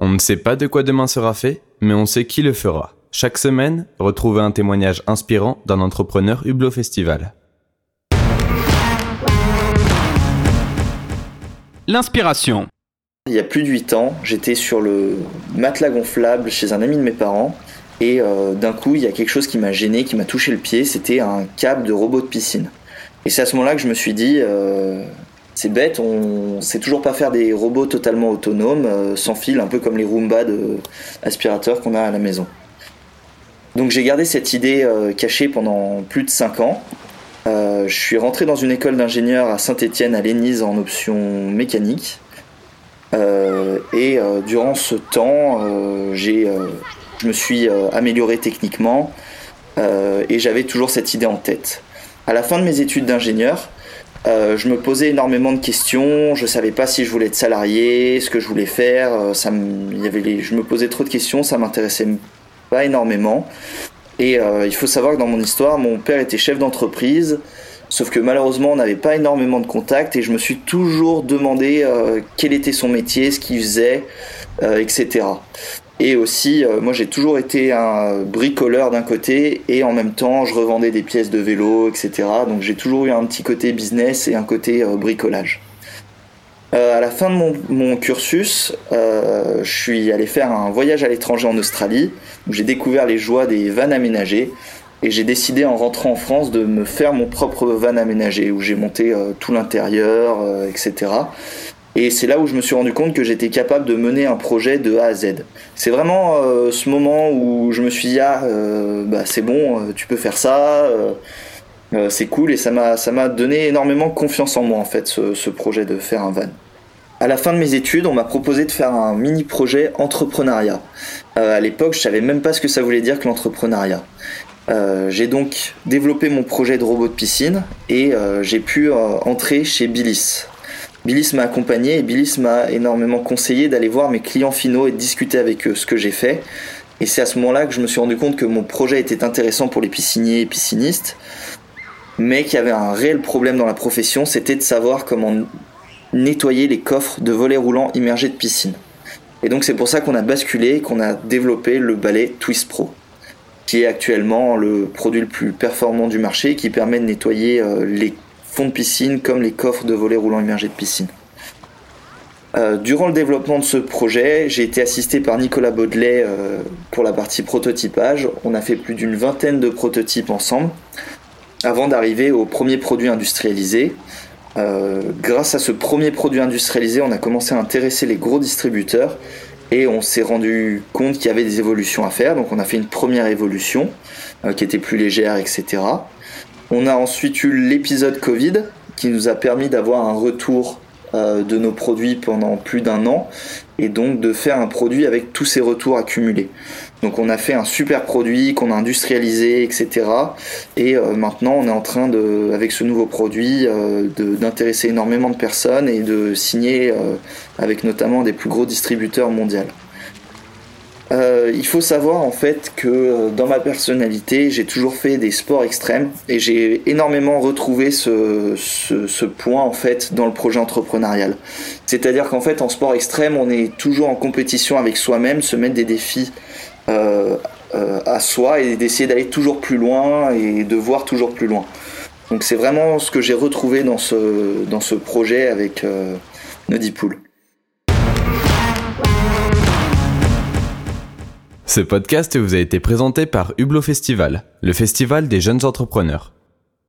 On ne sait pas de quoi demain sera fait, mais on sait qui le fera. Chaque semaine, retrouvez un témoignage inspirant d'un entrepreneur Hublot Festival. L'inspiration. Il y a plus de 8 ans, j'étais sur le matelas gonflable chez un ami de mes parents et euh, d'un coup, il y a quelque chose qui m'a gêné, qui m'a touché le pied, c'était un câble de robot de piscine. Et c'est à ce moment-là que je me suis dit, euh, c'est bête, on sait toujours pas faire des robots totalement autonomes, euh, sans fil, un peu comme les Roomba de aspirateurs qu'on a à la maison. Donc j'ai gardé cette idée euh, cachée pendant plus de 5 ans. Euh, je suis rentré dans une école d'ingénieur à Saint-Étienne à Lénise en option mécanique. et durant ce temps, j'ai, je me suis amélioré techniquement et j'avais toujours cette idée en tête. À la fin de mes études d'ingénieur, euh, je me posais énormément de questions. Je savais pas si je voulais être salarié, ce que je voulais faire. Euh, ça avait je me posais trop de questions, ça m'intéressait pas énormément. Et euh, il faut savoir que dans mon histoire, mon père était chef d'entreprise, sauf que malheureusement, on n'avait pas énormément de contacts et je me suis toujours demandé quel était son métier, ce qu'il faisait, etc. Et aussi, euh, moi j'ai toujours été un bricoleur d'un côté et en même temps je revendais des pièces de vélo, etc. Donc j'ai toujours eu un petit côté business et un côté euh, bricolage. Euh, à la fin de mon, cursus, je suis allé faire un voyage à l'étranger en Australie où j'ai découvert les joies des vannes aménagées et j'ai décidé en rentrant en France de me faire mon propre van aménagé où j'ai monté tout l'intérieur, etc. Et c'est là où je me suis rendu compte que j'étais capable de mener un projet de A à Z. C'est vraiment euh, ce moment où je me suis dit, ah, euh, bah, c'est bon, euh, tu peux faire ça, c'est cool, et ça m'a donné énormément confiance en moi, en fait, ce, projet de faire un van. À la fin de mes études, on m'a proposé de faire un mini projet entrepreneuriat. à l'époque, je savais même pas ce que ça voulait dire que l'entrepreneuriat. j'ai donc développé mon projet de robot de piscine et j'ai pu entrer chez Billis. Billis m'a accompagné et Billis m'a énormément conseillé d'aller voir mes clients finaux et de discuter avec eux, ce que j'ai fait. Et c'est à ce moment-là que je me suis rendu compte que mon projet était intéressant pour les pisciniers et piscinistes, mais qu'il y avait un réel problème dans la profession, c'était de savoir comment nettoyer les coffres de volets roulants immergés de piscine. Et donc c'est pour ça qu'on a basculé, qu'on a développé le balai Twist Pro, qui est actuellement le produit le plus performant du marché, qui permet de nettoyer euh, de piscine comme les coffres de volets roulants immergés de piscine. Euh, durant le développement de ce projet, j'ai été assisté par Nicolas Baudelet euh, pour la partie prototypage. On a fait plus d'une vingtaine de prototypes ensemble avant d'arriver au premier produit industrialisé. Euh, grâce à ce premier produit industrialisé, on a commencé à intéresser les gros distributeurs et on s'est rendu compte qu'il y avait des évolutions à faire. Donc on a fait une première évolution qui était plus légère, etc. On a ensuite eu l'épisode Covid qui nous a permis d'avoir un retour euh, de nos produits pendant plus d'un an et donc de faire un produit avec tous ces retours accumulés. Donc on a fait un super produit qu'on a industrialisé, etc. Et euh, maintenant on est en train de, avec ce nouveau produit, euh, d'intéresser énormément de personnes et de signer avec notamment des plus gros distributeurs mondiaux. Euh, il faut savoir en fait que euh, dans ma personnalité, j'ai toujours fait des sports extrêmes et j'ai énormément retrouvé ce, ce, point en fait dans le projet entrepreneurial. C'est-à-dire qu'en fait en sport extrême, on est toujours en compétition avec soi-même, se mettre des défis euh, à soi et d'essayer d'aller toujours plus loin et de voir toujours plus loin. Donc c'est vraiment ce que j'ai retrouvé dans ce, dans ce projet avec Nodipool. Ce podcast vous a été présenté par Hublot Festival, le festival des jeunes entrepreneurs.